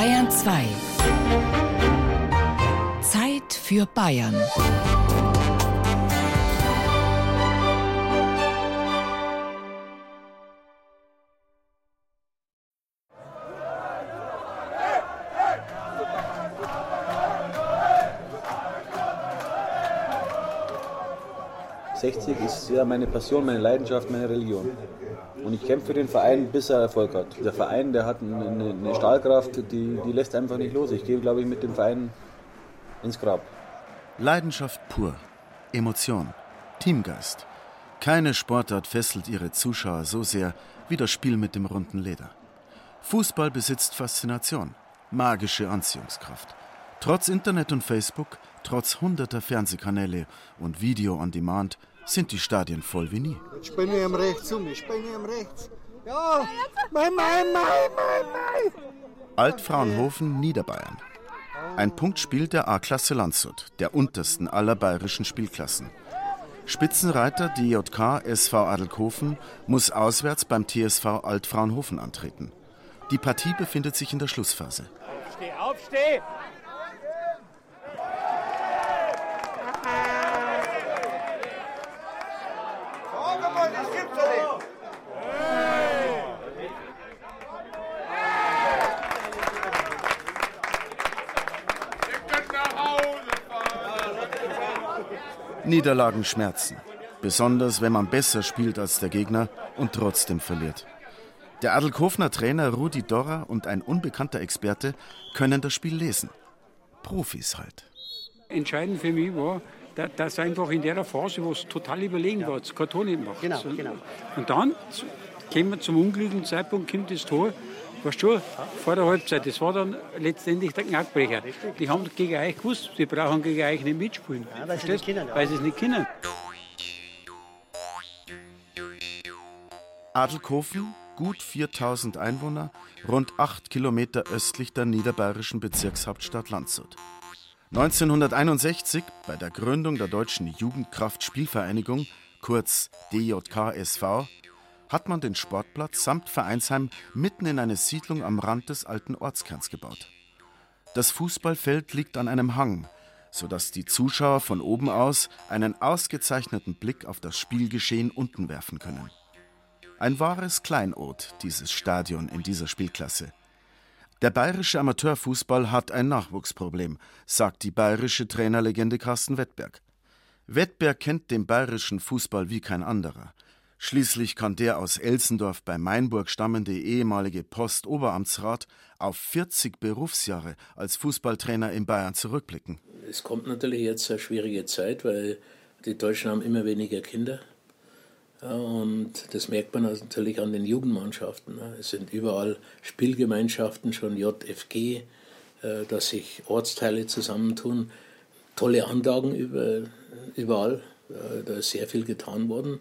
Bayern 2. Zeit für Bayern. 60 ist ja meine Passion, meine Leidenschaft, meine Religion. Und ich kämpfe für den Verein, bis er Erfolg hat. Der Verein, der hat eine, eine Stahlkraft, die, die lässt einfach nicht los. Ich gehe, glaube ich, mit dem Verein ins Grab. Leidenschaft pur, Emotion, Teamgeist. Keine Sportart fesselt ihre Zuschauer so sehr wie das Spiel mit dem runden Leder. Fußball besitzt Faszination, magische Anziehungskraft. Trotz Internet und Facebook, trotz hunderter Fernsehkanäle und Video on Demand sind die Stadien voll wie nie. Ich bin hier am rechts um, ich bin hier am rechts. Ja, mein, mein, mein, mein, mein. Altfraunhofen, Niederbayern. Ein Punktspiel der A-Klasse Landshut, der untersten aller bayerischen Spielklassen. Spitzenreiter DJK SV Adelkofen muss auswärts beim TSV Altfraunhofen antreten. Die Partie befindet sich in der Schlussphase. Aufsteh, aufsteh! Niederlagen schmerzen. Besonders wenn man besser spielt als der Gegner und trotzdem verliert. Der Adelkofner Trainer Rudi Dorrer und ein unbekannter Experte können das Spiel lesen. Profis halt. Entscheidend für mich war, dass einfach in der Phase, wo es total überlegen war, kein Tor nicht macht. Genau, genau. Und dann kommen wir zum unglücklichen Zeitpunkt, kommt das Tor Weißt du, vor der Halbzeit, das war dann letztendlich der Knackbrecher. Die haben gegen euch gewusst, die brauchen gegen euch nicht mitspielen. Ja, weil sie es nicht können. Weil sie es nicht können. Adelkofen, gut 4000 Einwohner, rund 8 Kilometer östlich der niederbayerischen Bezirkshauptstadt Landshut. 1961, bei der Gründung der Deutschen Jugendkraftspielvereinigung, kurz DJKSV, hat man den Sportplatz samt Vereinsheim mitten in eine Siedlung am Rand des alten Ortskerns gebaut. Das Fußballfeld liegt an einem Hang, sodass die Zuschauer von oben aus einen ausgezeichneten Blick auf das Spielgeschehen unten werfen können. Ein wahres Kleinod, dieses Stadion in dieser Spielklasse. Der bayerische Amateurfußball hat ein Nachwuchsproblem, sagt die bayerische Trainerlegende Carsten Wettberg. Wettberg kennt den bayerischen Fußball wie kein anderer. Schließlich kann der aus Elsendorf bei Mainburg stammende ehemalige Postoberamtsrat auf 40 Berufsjahre als Fußballtrainer in Bayern zurückblicken. Es kommt natürlich jetzt eine schwierige Zeit, weil die Deutschen haben immer weniger Kinder. Ja, und das merkt man natürlich an den Jugendmannschaften. Es sind überall Spielgemeinschaften, schon JFG, äh, dass sich Ortsteile zusammentun. Tolle Anlagen überall. Äh, da ist sehr viel getan worden.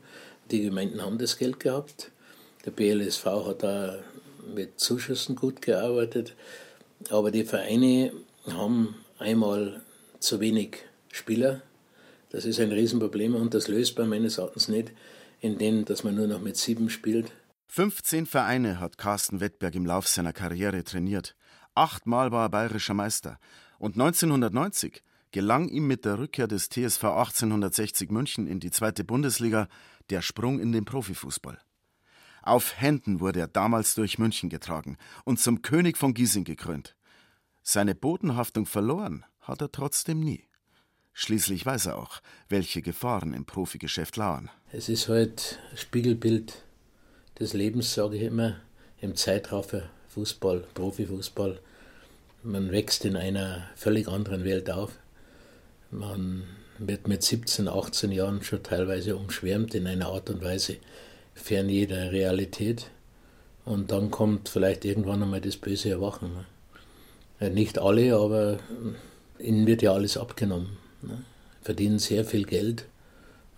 Die Gemeinden haben das Geld gehabt. Der BLSV hat da mit Zuschüssen gut gearbeitet. Aber die Vereine haben einmal zu wenig Spieler. Das ist ein Riesenproblem und das löst man meines Erachtens nicht, indem dass man nur noch mit sieben spielt. 15 Vereine hat Carsten Wettberg im Lauf seiner Karriere trainiert. Achtmal war er bayerischer Meister. Und 1990 gelang ihm mit der Rückkehr des TSV 1860 München in die zweite Bundesliga der Sprung in den Profifußball. Auf Händen wurde er damals durch München getragen und zum König von Giesing gekrönt. Seine Bodenhaftung verloren hat er trotzdem nie. Schließlich weiß er auch, welche Gefahren im Profigeschäft lauern. Es ist halt Spiegelbild des Lebens, sage ich immer, im Zeitraffer Fußball, Profifußball. Man wächst in einer völlig anderen Welt auf. Man wird mit 17, 18 Jahren schon teilweise umschwärmt in einer Art und Weise fern jeder Realität. Und dann kommt vielleicht irgendwann einmal das böse Erwachen. Ne? Nicht alle, aber ihnen wird ja alles abgenommen. Ne? Verdienen sehr viel Geld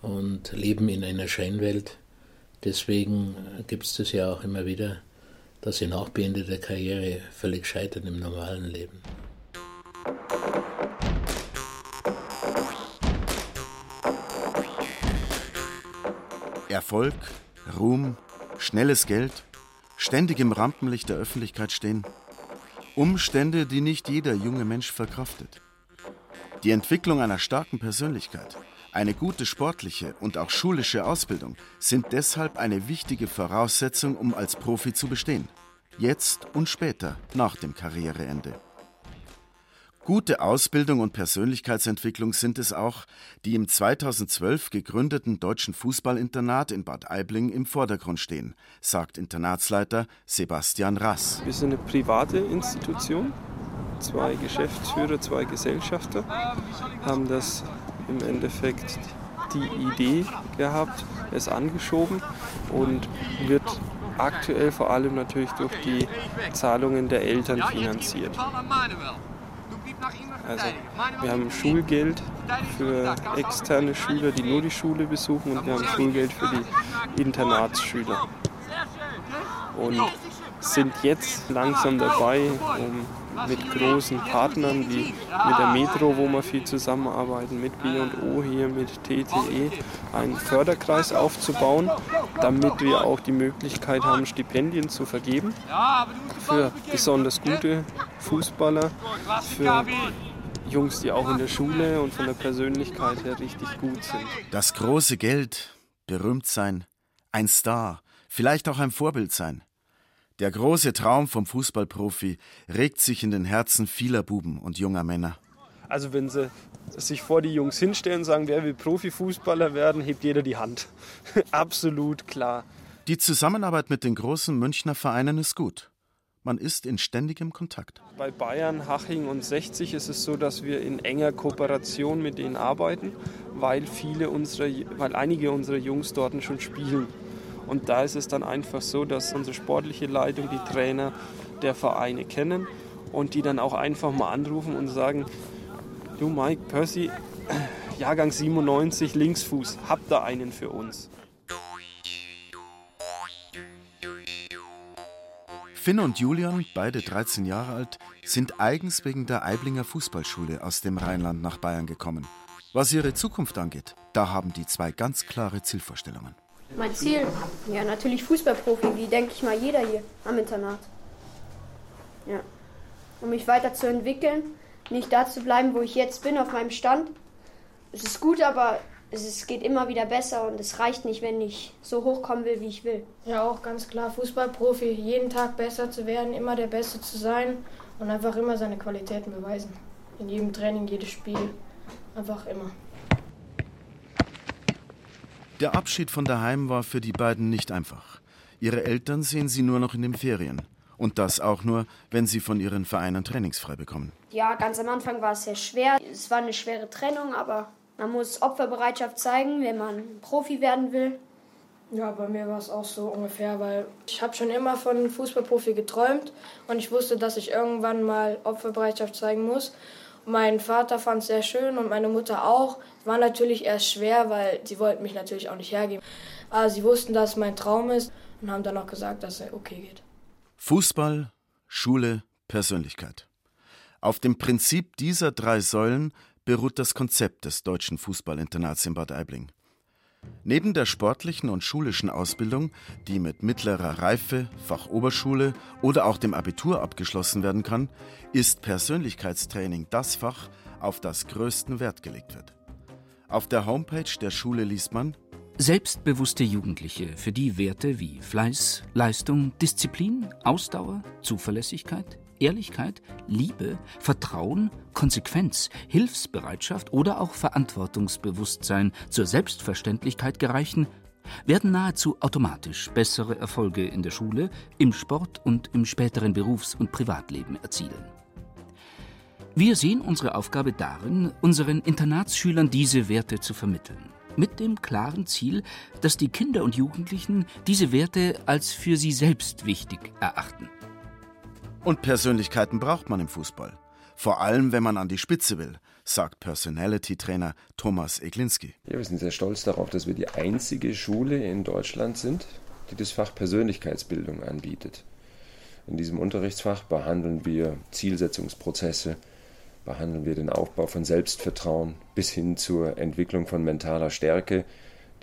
und leben in einer Scheinwelt. Deswegen gibt es das ja auch immer wieder, dass sie nach beendeter Karriere völlig scheitern im normalen Leben. Erfolg, Ruhm, schnelles Geld, ständig im Rampenlicht der Öffentlichkeit stehen. Umstände, die nicht jeder junge Mensch verkraftet. Die Entwicklung einer starken Persönlichkeit, eine gute sportliche und auch schulische Ausbildung sind deshalb eine wichtige Voraussetzung, um als Profi zu bestehen. Jetzt und später, nach dem Karriereende. Gute Ausbildung und Persönlichkeitsentwicklung sind es auch, die im 2012 gegründeten Deutschen Fußballinternat in Bad Aibling im Vordergrund stehen, sagt Internatsleiter Sebastian Rass. Wir sind eine private Institution. Zwei Geschäftsführer, zwei Gesellschafter haben das im Endeffekt die Idee gehabt, es angeschoben und wird aktuell vor allem natürlich durch die Zahlungen der Eltern finanziert. Also wir haben Schulgeld für externe Schüler, die nur die Schule besuchen und wir haben Schulgeld für die Internatsschüler. Und sind jetzt langsam dabei, um mit großen Partnern wie mit der Metro, wo wir viel zusammenarbeiten, mit B&O hier, mit TTE, einen Förderkreis aufzubauen, damit wir auch die Möglichkeit haben, Stipendien zu vergeben für besonders gute Fußballer, für Jungs, die auch in der Schule und von der Persönlichkeit her richtig gut sind. Das große Geld, berühmt sein, ein Star, vielleicht auch ein Vorbild sein. Der große Traum vom Fußballprofi regt sich in den Herzen vieler Buben und junger Männer. Also wenn sie sich vor die Jungs hinstellen und sagen, wer will Profifußballer werden, hebt jeder die Hand. Absolut klar. Die Zusammenarbeit mit den großen Münchner Vereinen ist gut. Man ist in ständigem Kontakt. Bei Bayern, Haching und 60 ist es so, dass wir in enger Kooperation mit denen arbeiten, weil viele unserer, weil einige unserer Jungs dort schon spielen. Und da ist es dann einfach so, dass unsere sportliche Leitung die Trainer der Vereine kennen und die dann auch einfach mal anrufen und sagen, du Mike, Percy, Jahrgang 97, Linksfuß, habt da einen für uns? Finn und Julian, beide 13 Jahre alt, sind eigens wegen der Eiblinger Fußballschule aus dem Rheinland nach Bayern gekommen. Was ihre Zukunft angeht, da haben die zwei ganz klare Zielvorstellungen. Mein Ziel? Ja, natürlich Fußballprofi, wie denke ich mal jeder hier am Internat. Ja. Um mich weiterzuentwickeln, nicht da zu bleiben, wo ich jetzt bin, auf meinem Stand. Es ist gut, aber es ist, geht immer wieder besser und es reicht nicht, wenn ich so hochkommen will, wie ich will. Ja, auch ganz klar, Fußballprofi, jeden Tag besser zu werden, immer der Beste zu sein und einfach immer seine Qualitäten beweisen. In jedem Training, jedes Spiel, einfach immer. Der Abschied von daheim war für die beiden nicht einfach. Ihre Eltern sehen sie nur noch in den Ferien. Und das auch nur, wenn sie von ihren Vereinen trainingsfrei bekommen. Ja, ganz am Anfang war es sehr schwer. Es war eine schwere Trennung, aber man muss Opferbereitschaft zeigen, wenn man Profi werden will. Ja, bei mir war es auch so ungefähr, weil ich habe schon immer von Fußballprofi geträumt und ich wusste, dass ich irgendwann mal Opferbereitschaft zeigen muss. Mein Vater fand es sehr schön und meine Mutter auch. War natürlich erst schwer, weil sie wollten mich natürlich auch nicht hergeben. Aber sie wussten, dass es mein Traum ist und haben dann auch gesagt, dass es okay geht. Fußball, Schule, Persönlichkeit. Auf dem Prinzip dieser drei Säulen beruht das Konzept des deutschen Fußballinternats in Bad Aibling. Neben der sportlichen und schulischen Ausbildung, die mit mittlerer Reife, Fachoberschule oder auch dem Abitur abgeschlossen werden kann, ist Persönlichkeitstraining das Fach, auf das größten Wert gelegt wird. Auf der Homepage der Schule liest man Selbstbewusste Jugendliche, für die Werte wie Fleiß, Leistung, Disziplin, Ausdauer, Zuverlässigkeit, Ehrlichkeit, Liebe, Vertrauen, Konsequenz, Hilfsbereitschaft oder auch Verantwortungsbewusstsein zur Selbstverständlichkeit gereichen, werden nahezu automatisch bessere Erfolge in der Schule, im Sport und im späteren Berufs- und Privatleben erzielen. Wir sehen unsere Aufgabe darin, unseren Internatsschülern diese Werte zu vermitteln. Mit dem klaren Ziel, dass die Kinder und Jugendlichen diese Werte als für sie selbst wichtig erachten. Und Persönlichkeiten braucht man im Fußball. Vor allem, wenn man an die Spitze will, sagt Personality-Trainer Thomas Eglinski. Ja, wir sind sehr stolz darauf, dass wir die einzige Schule in Deutschland sind, die das Fach Persönlichkeitsbildung anbietet. In diesem Unterrichtsfach behandeln wir Zielsetzungsprozesse, behandeln wir den Aufbau von Selbstvertrauen bis hin zur Entwicklung von mentaler Stärke,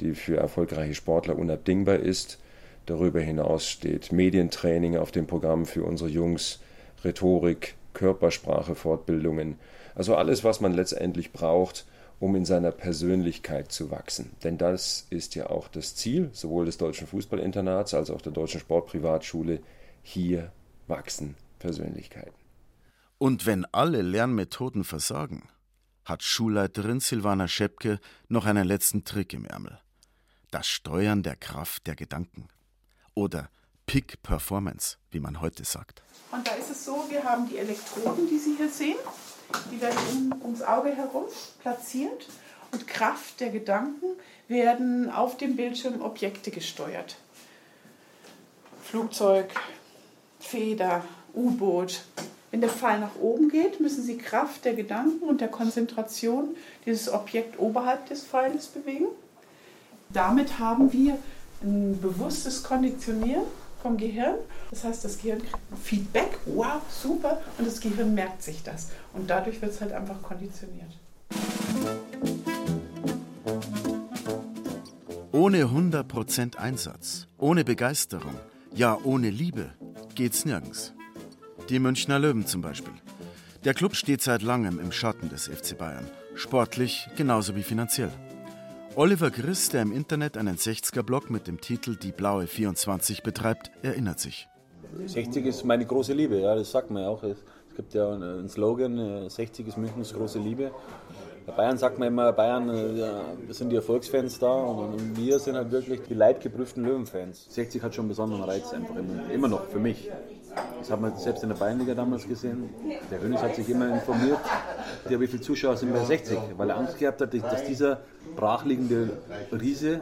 die für erfolgreiche Sportler unabdingbar ist Darüber hinaus steht Medientraining auf dem Programm für unsere Jungs, Rhetorik, Körpersprache, Fortbildungen. Also alles, was man letztendlich braucht, um in seiner Persönlichkeit zu wachsen. Denn das ist ja auch das Ziel sowohl des Deutschen Fußballinternats als auch der Deutschen Sportprivatschule. Hier wachsen Persönlichkeiten. Und wenn alle Lernmethoden versagen, hat Schulleiterin Silvana Schepke noch einen letzten Trick im Ärmel. Das Steuern der Kraft der Gedanken. Oder Peak Performance, wie man heute sagt. Und da ist es so, wir haben die Elektroden, die Sie hier sehen. Die werden um, ums Auge herum platziert und Kraft der Gedanken werden auf dem Bildschirm Objekte gesteuert. Flugzeug, Feder, U-Boot. Wenn der Pfeil nach oben geht, müssen Sie Kraft der Gedanken und der Konzentration dieses Objekt oberhalb des Pfeiles bewegen. Damit haben wir ein bewusstes Konditionieren vom Gehirn. Das heißt, das Gehirn kriegt Feedback, wow, super, und das Gehirn merkt sich das. Und dadurch wird es halt einfach konditioniert. Ohne 100% Einsatz, ohne Begeisterung, ja ohne Liebe geht's nirgends. Die Münchner Löwen zum Beispiel. Der Club steht seit langem im Schatten des FC Bayern, sportlich genauso wie finanziell. Oliver Griss, der im Internet einen 60er-Blog mit dem Titel Die Blaue 24 betreibt, erinnert sich. 60 ist meine große Liebe, ja, das sagt man ja auch. Es gibt ja einen Slogan, 60 äh, ist Münchens große Liebe. Bei Bayern sagt man immer, Bayern äh, sind die Erfolgsfans da und wir sind halt wirklich die leidgeprüften Löwenfans. 60 hat schon einen besonderen Reiz einfach immer, immer noch für mich. Das hat man selbst in der Bayernliga damals gesehen. Der Hönes hat sich immer informiert, ja, wie viele Zuschauer sind bei 60, weil er Angst gehabt hat, dass dieser brachliegende Riese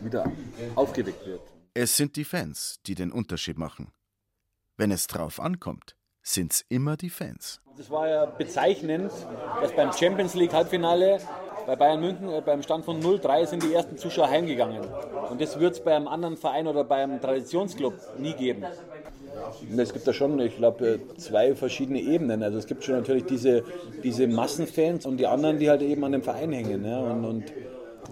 wieder aufgeweckt wird. Es sind die Fans, die den Unterschied machen. Wenn es drauf ankommt, sind es immer die Fans. Das war ja bezeichnend, dass beim Champions League Halbfinale bei Bayern München äh, beim Stand von 0-3 sind die ersten Zuschauer heimgegangen. Und das wird es bei einem anderen Verein oder beim Traditionsclub nie geben. Es gibt da schon, ich glaube, zwei verschiedene Ebenen. Also es gibt schon natürlich diese, diese Massenfans und die anderen, die halt eben an dem Verein hängen. Ja. Und, und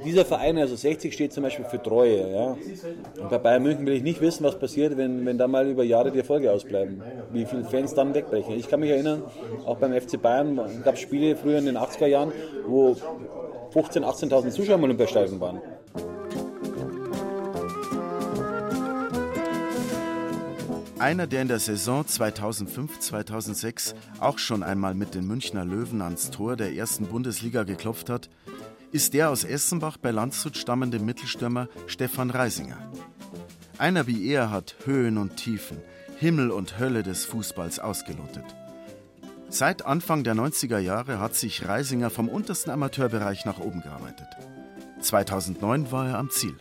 dieser Verein, also 60, steht zum Beispiel für Treue. Ja. Und bei Bayern München will ich nicht wissen, was passiert, wenn, wenn da mal über Jahre die Erfolge ausbleiben. Wie viele Fans dann wegbrechen. Ich kann mich erinnern, auch beim FC Bayern gab es Spiele früher in den 80er Jahren, wo 15.000, 18.000 Zuschauer im Olympiastadion waren. Einer, der in der Saison 2005-2006 auch schon einmal mit den Münchner Löwen ans Tor der ersten Bundesliga geklopft hat, ist der aus Essenbach bei Landshut stammende Mittelstürmer Stefan Reisinger. Einer wie er hat Höhen und Tiefen, Himmel und Hölle des Fußballs ausgelotet. Seit Anfang der 90er Jahre hat sich Reisinger vom untersten Amateurbereich nach oben gearbeitet. 2009 war er am Ziel.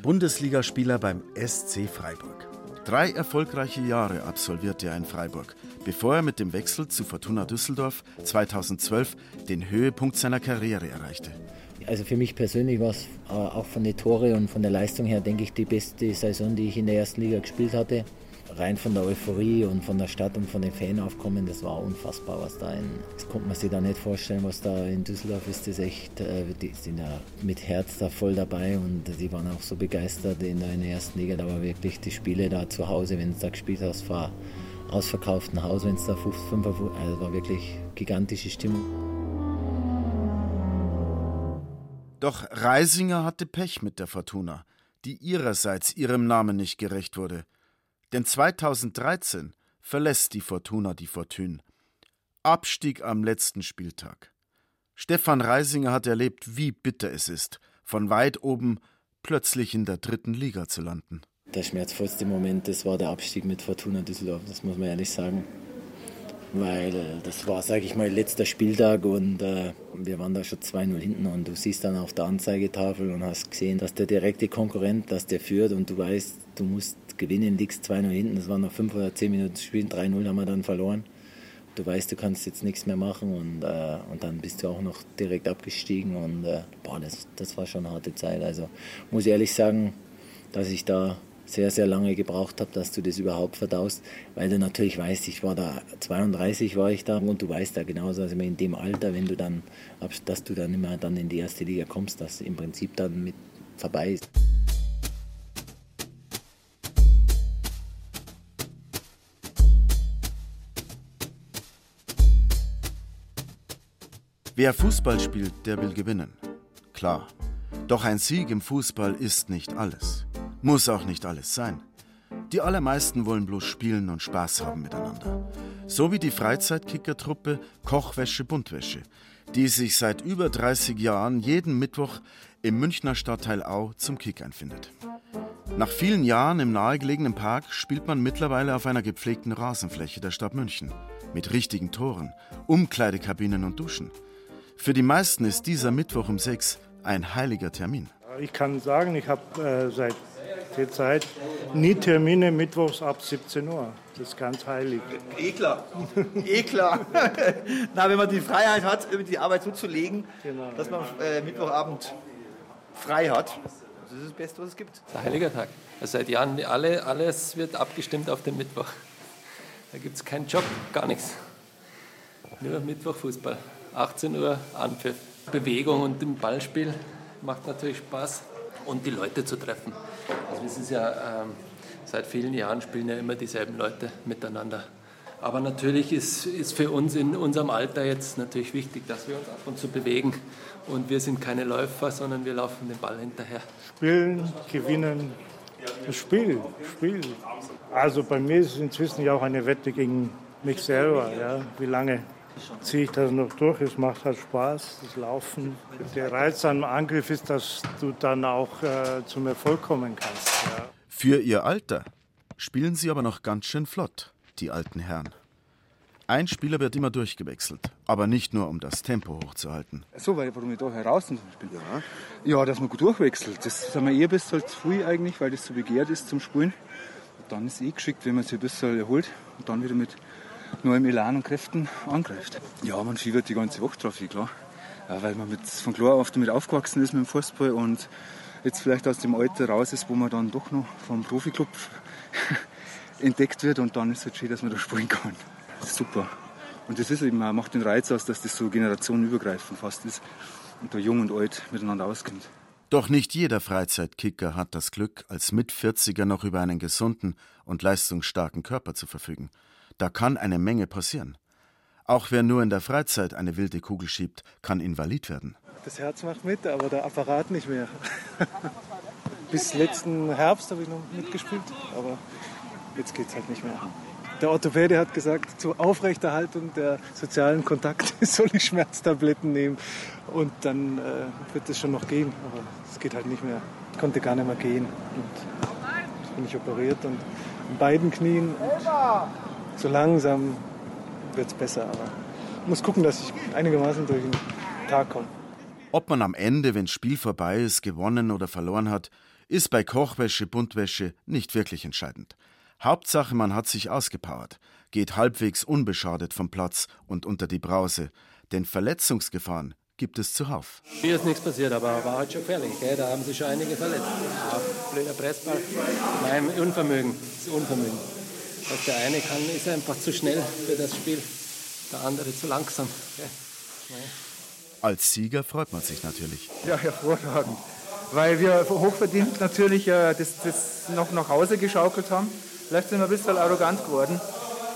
Bundesligaspieler beim SC Freiburg. Drei erfolgreiche Jahre absolvierte er in Freiburg, bevor er mit dem Wechsel zu Fortuna Düsseldorf 2012 den Höhepunkt seiner Karriere erreichte. Also für mich persönlich war es äh, auch von den Tore und von der Leistung her, denke ich, die beste Saison, die ich in der ersten Liga gespielt hatte. Rein von der Euphorie und von der Stadt und von den Fanaufkommen, das war unfassbar, was da in. Das konnte man sich da nicht vorstellen, was da in Düsseldorf ist. Das echt, äh, die sind ja mit Herz da voll dabei und die waren auch so begeistert in der, ersten Liga. Da war wirklich die Spiele da zu Hause, wenn du da gespielt hast, vor ausverkauftem Haus, wenn es da 5, 5, also war wirklich gigantische Stimmung. Doch Reisinger hatte Pech mit der Fortuna, die ihrerseits ihrem Namen nicht gerecht wurde. Denn 2013 verlässt die Fortuna die Fortune. Abstieg am letzten Spieltag. Stefan Reisinger hat erlebt, wie bitter es ist, von weit oben plötzlich in der dritten Liga zu landen. Der schmerzvollste Moment, das war der Abstieg mit Fortuna Düsseldorf, das muss man ehrlich sagen weil das war, sage ich mal, letzter Spieltag und äh, wir waren da schon 2-0 hinten und du siehst dann auf der Anzeigetafel und hast gesehen, dass der direkte Konkurrent, dass der führt und du weißt, du musst gewinnen, liegst 2-0 hinten, das waren noch 5 oder 10 Minuten zu spielen, 3-0 haben wir dann verloren. Du weißt, du kannst jetzt nichts mehr machen und, äh, und dann bist du auch noch direkt abgestiegen und äh, boah, das, das war schon eine harte Zeit. Also muss ich ehrlich sagen, dass ich da sehr, sehr lange gebraucht habe, dass du das überhaupt verdaust, weil du natürlich weißt, ich war da 32 war ich da und du weißt da genauso, also in dem Alter, wenn du dann, dass du dann immer dann in die erste Liga kommst, dass im Prinzip dann mit vorbei ist. Wer Fußball spielt, der will gewinnen. Klar. Doch ein Sieg im Fußball ist nicht alles. Muss auch nicht alles sein. Die allermeisten wollen bloß spielen und Spaß haben miteinander. So wie die Freizeitkickertruppe Kochwäsche Buntwäsche, die sich seit über 30 Jahren jeden Mittwoch im Münchner Stadtteil Au zum Kick einfindet. Nach vielen Jahren im nahegelegenen Park spielt man mittlerweile auf einer gepflegten Rasenfläche der Stadt München mit richtigen Toren, Umkleidekabinen und Duschen. Für die meisten ist dieser Mittwoch um sechs ein heiliger Termin. Ich kann sagen, ich habe äh, seit der Zeit nie Termine mittwochs ab 17 Uhr. Das ist ganz heilig. Eh klar. eh klar. Na, wenn man die Freiheit hat, die Arbeit so zu legen, genau. dass man äh, Mittwochabend frei hat. Das ist das Beste, was es gibt. Der heiliger Tag. Also seit Jahren alle, alles wird abgestimmt auf den Mittwoch. Da gibt es keinen Job, gar nichts. Nur Mittwoch Fußball. 18 Uhr Anpfiff. Bewegung und im Ballspiel macht natürlich Spaß. Und die Leute zu treffen. Also es ist ja, ähm, seit vielen Jahren spielen ja immer dieselben Leute miteinander. Aber natürlich ist, ist für uns in unserem Alter jetzt natürlich wichtig, dass wir uns ab und zu bewegen. Und wir sind keine Läufer, sondern wir laufen den Ball hinterher. Spielen, gewinnen, Spiel, Spiel. Also bei mir ist es inzwischen ja auch eine Wette gegen mich selber. Ja. Wie lange ziehe ich das noch durch? Es macht halt Spaß, das Laufen. Der Reiz am Angriff ist, dass du dann auch äh, zum Erfolg kommen kannst. Ja. Für ihr Alter spielen sie aber noch ganz schön flott die alten Herren. Ein Spieler wird immer durchgewechselt, aber nicht nur, um das Tempo hochzuhalten. So, weil, warum ich da heraus bin? Ja. ja, dass man gut durchwechselt. Das sagen wir eher bis halt früh eigentlich, weil das so begehrt ist zum Spielen. Und dann ist es eh geschickt, wenn man sich ein bisschen erholt und dann wieder mit neuem Elan und Kräften angreift. Ja, man fiebert die ganze Woche drauf, klar. Ja, weil man mit, von klar auf damit aufgewachsen ist mit dem Fußball und jetzt vielleicht aus dem Alter raus ist, wo man dann doch noch vom Profiklub entdeckt wird und dann ist es halt schön, dass man da spielen kann. Das ist super. Und das ist eben, macht den Reiz aus, dass das so generationenübergreifend fast ist und da jung und alt miteinander auskennt. Doch nicht jeder Freizeitkicker hat das Glück, als Mit-40er noch über einen gesunden und leistungsstarken Körper zu verfügen. Da kann eine Menge passieren. Auch wer nur in der Freizeit eine wilde Kugel schiebt, kann invalid werden. Das Herz macht mit, aber der Apparat nicht mehr. Bis letzten Herbst habe ich noch mitgespielt, aber jetzt geht es halt nicht mehr. Der Orthopäde hat gesagt, zur Aufrechterhaltung der sozialen Kontakte soll ich Schmerztabletten nehmen. Und dann äh, wird es schon noch gehen, aber es geht halt nicht mehr. Ich konnte gar nicht mehr gehen. Und jetzt bin ich operiert und in beiden Knien. So langsam wird es besser, aber ich muss gucken, dass ich einigermaßen durch den Tag komme. Ob man am Ende, wenn das Spiel vorbei ist, gewonnen oder verloren hat, ist bei Kochwäsche, Buntwäsche nicht wirklich entscheidend. Hauptsache, man hat sich ausgepowert, geht halbwegs unbeschadet vom Platz und unter die Brause, denn Verletzungsgefahren gibt es zuhauf. Mir ist nichts passiert, aber war halt schon gefährlich. Gell? Da haben sich schon einige verletzt. Ja, blöder Pressball. Mein Unvermögen, das Unvermögen. Was der eine kann, ist einfach zu schnell für das Spiel, der andere zu langsam. Als Sieger freut man sich natürlich. Ja, hervorragend. Weil wir hochverdient natürlich äh, das, das noch nach Hause geschaukelt haben. Vielleicht sind wir ein bisschen arrogant geworden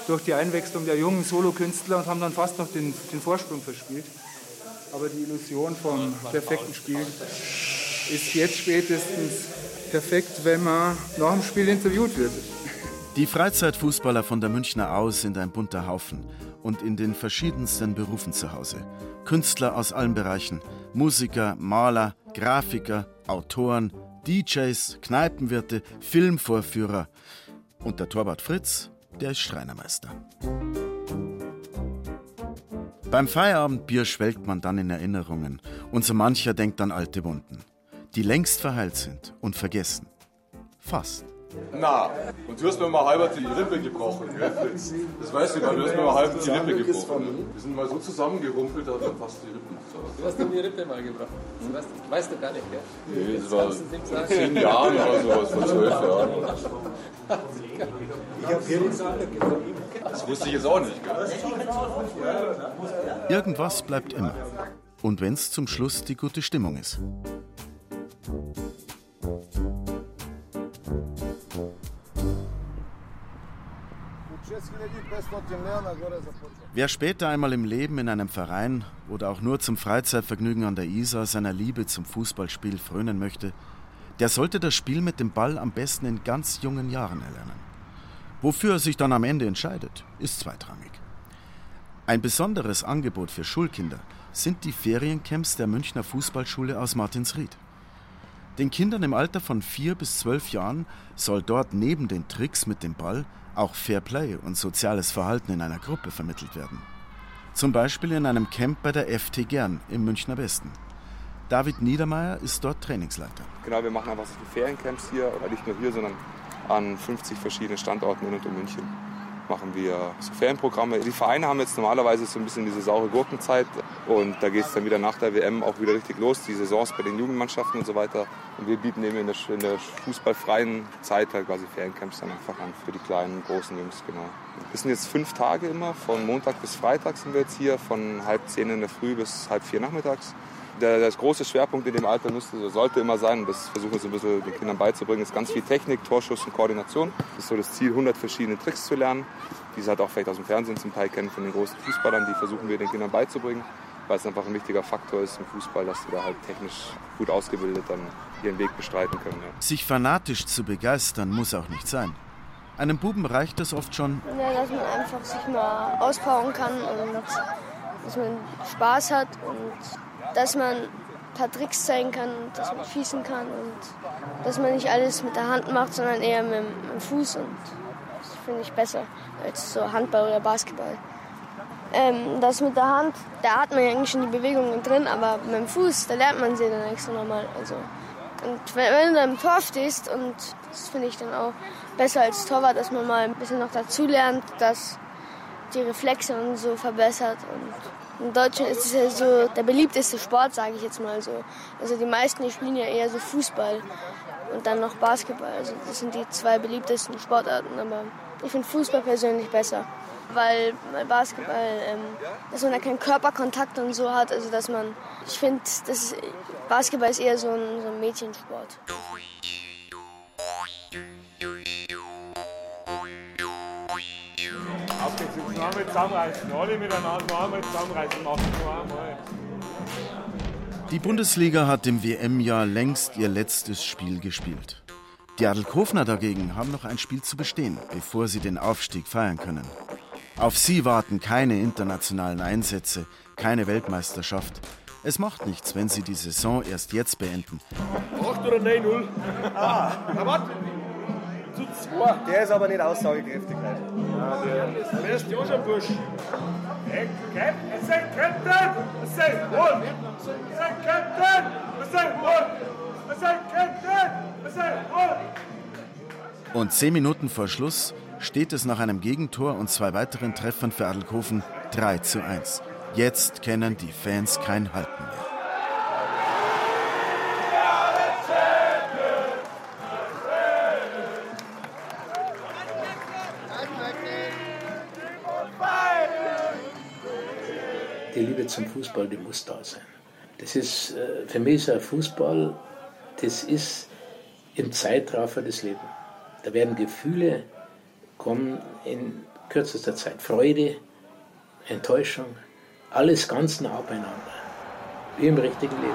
durch die Einwechslung der jungen Solokünstler und haben dann fast noch den, den Vorsprung verspielt. Aber die Illusion vom perfekten Spiel ist jetzt spätestens perfekt, wenn man nach dem Spiel interviewt wird. Die Freizeitfußballer von der Münchner Au sind ein bunter Haufen und in den verschiedensten Berufen zu Hause. Künstler aus allen Bereichen, Musiker, Maler, Grafiker, Autoren, DJs, Kneipenwirte, Filmvorführer – und der Torwart Fritz, der ist Schreinermeister. Beim Feierabendbier schwelgt man dann in Erinnerungen und so mancher denkt an alte Wunden, die längst verheilt sind und vergessen. Fast. Na, und du hast mir mal halb die Rippe gebrochen, gell, Fritz? Das weißt du gar du hast mir mal halb die Rippe gebrochen. Wir sind mal so zusammengerumpelt, da hat er fast die Rippen Du hast mir die Rippe mal gebrochen. Das weißt, du, gar nicht, gell? Nee, das, war vor zehn Jahren oder sowas, vor zwölf Jahren. Ich habe hier den Das wusste ich jetzt auch nicht, gell? Irgendwas bleibt immer. Und wenn es zum Schluss die gute Stimmung ist. Wer später einmal im Leben in einem Verein oder auch nur zum Freizeitvergnügen an der Isar seiner Liebe zum Fußballspiel frönen möchte, der sollte das Spiel mit dem Ball am besten in ganz jungen Jahren erlernen. Wofür er sich dann am Ende entscheidet, ist zweitrangig. Ein besonderes Angebot für Schulkinder sind die Feriencamps der Münchner Fußballschule aus Martinsried. Den Kindern im Alter von vier bis zwölf Jahren soll dort neben den Tricks mit dem Ball auch Fairplay und soziales Verhalten in einer Gruppe vermittelt werden. Zum Beispiel in einem Camp bei der FT Gern im Münchner Westen. David Niedermeyer ist dort Trainingsleiter. Genau, wir machen einfach solche Feriencamps hier, oder nicht nur hier, sondern an 50 verschiedenen Standorten in und um München machen wir so Ferienprogramme. Die Vereine haben jetzt normalerweise so ein bisschen diese saure Gurkenzeit und da geht es dann wieder nach der WM auch wieder richtig los, die Saisons bei den Jugendmannschaften und so weiter. Und wir bieten eben in der, in der fußballfreien Zeit halt quasi Feriencamps dann einfach an für die kleinen, großen Jungs, genau. Wir sind jetzt fünf Tage immer, von Montag bis Freitag sind wir jetzt hier, von halb zehn in der Früh bis halb vier nachmittags. Der, das große Schwerpunkt in dem Alter müsste, sollte immer sein, und das versuchen wir so ein bisschen den Kindern beizubringen, ist ganz viel Technik, Torschuss und Koordination. Das ist so das Ziel, 100 verschiedene Tricks zu lernen, die sie halt auch vielleicht aus dem Fernsehen zum Teil kennen von den großen Fußballern, die versuchen wir den Kindern beizubringen, weil es einfach ein wichtiger Faktor ist im Fußball, dass sie da halt technisch gut ausgebildet dann ihren Weg bestreiten können. Ja. Sich fanatisch zu begeistern muss auch nicht sein. Einem Buben reicht es oft schon, Ja, dass man einfach sich mal auspowern kann und dass man Spaß hat und dass man ein paar Tricks zeigen kann, dass man schießen kann und dass man nicht alles mit der Hand macht, sondern eher mit, dem- mit dem Fuß und das finde ich besser als so Handball oder Basketball. Ähm, das mit der Hand, da hat man ja eigentlich schon die Bewegungen drin, aber mit dem Fuß, da lernt man sie dann extra nochmal. Also, und wenn, wenn du dann im Tor stehst, und das finde ich dann auch besser als Torwart, dass man mal ein bisschen noch dazu lernt, dass die Reflexe und so verbessert. Und in Deutschland ist es ja so der beliebteste Sport, sage ich jetzt mal so. Also die meisten, spielen ja eher so Fußball und dann noch Basketball. Also das sind die zwei beliebtesten Sportarten, aber ich finde Fußball persönlich besser. Weil Basketball, ähm, dass man da keinen Körperkontakt und so hat, also dass man, ich finde, Basketball ist eher so ein, so ein Mädchensport. Einmal zusammenreißen. Alle miteinander noch einmal zusammenreißen. Machen noch einmal. Die Bundesliga hat im WM-Jahr längst ihr letztes Spiel gespielt. Die Adelkofner dagegen haben noch ein Spiel zu bestehen, bevor sie den Aufstieg feiern können. Auf sie warten keine internationalen Einsätze, keine Weltmeisterschaft. Es macht nichts, wenn sie die Saison erst jetzt beenden. 8 oder 9-0? Ah, warte. Zu 2. Der ist aber nicht aussagekräftig heute. Ja, der, der ist ja schon Bursch. Hey, Captain, es ist Captain! Es ist Rot! Es ist Captain! Es ist Rot! Es ist Captain! Es ist Rot! Und zehn Minuten vor Schluss steht es nach einem Gegentor und zwei weiteren Treffern für Adelkofen 3 zu 1. Jetzt kennen die Fans kein Halten mehr. Zum Fußball, die muss da sein. Das ist, äh, für mich ist ein Fußball, das ist im Zeitraffer des Lebens. Da werden Gefühle kommen in kürzester Zeit. Freude, Enttäuschung, alles ganz nah beieinander. Wie im richtigen Leben.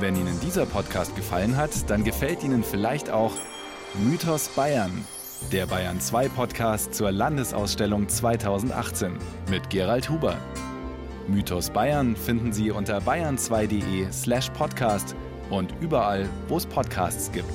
Wenn Ihnen dieser Podcast gefallen hat, dann gefällt Ihnen vielleicht auch Mythos Bayern, der Bayern 2 Podcast zur Landesausstellung 2018 mit Gerald Huber. Mythos Bayern finden Sie unter bayern2.de slash podcast und überall, wo es Podcasts gibt.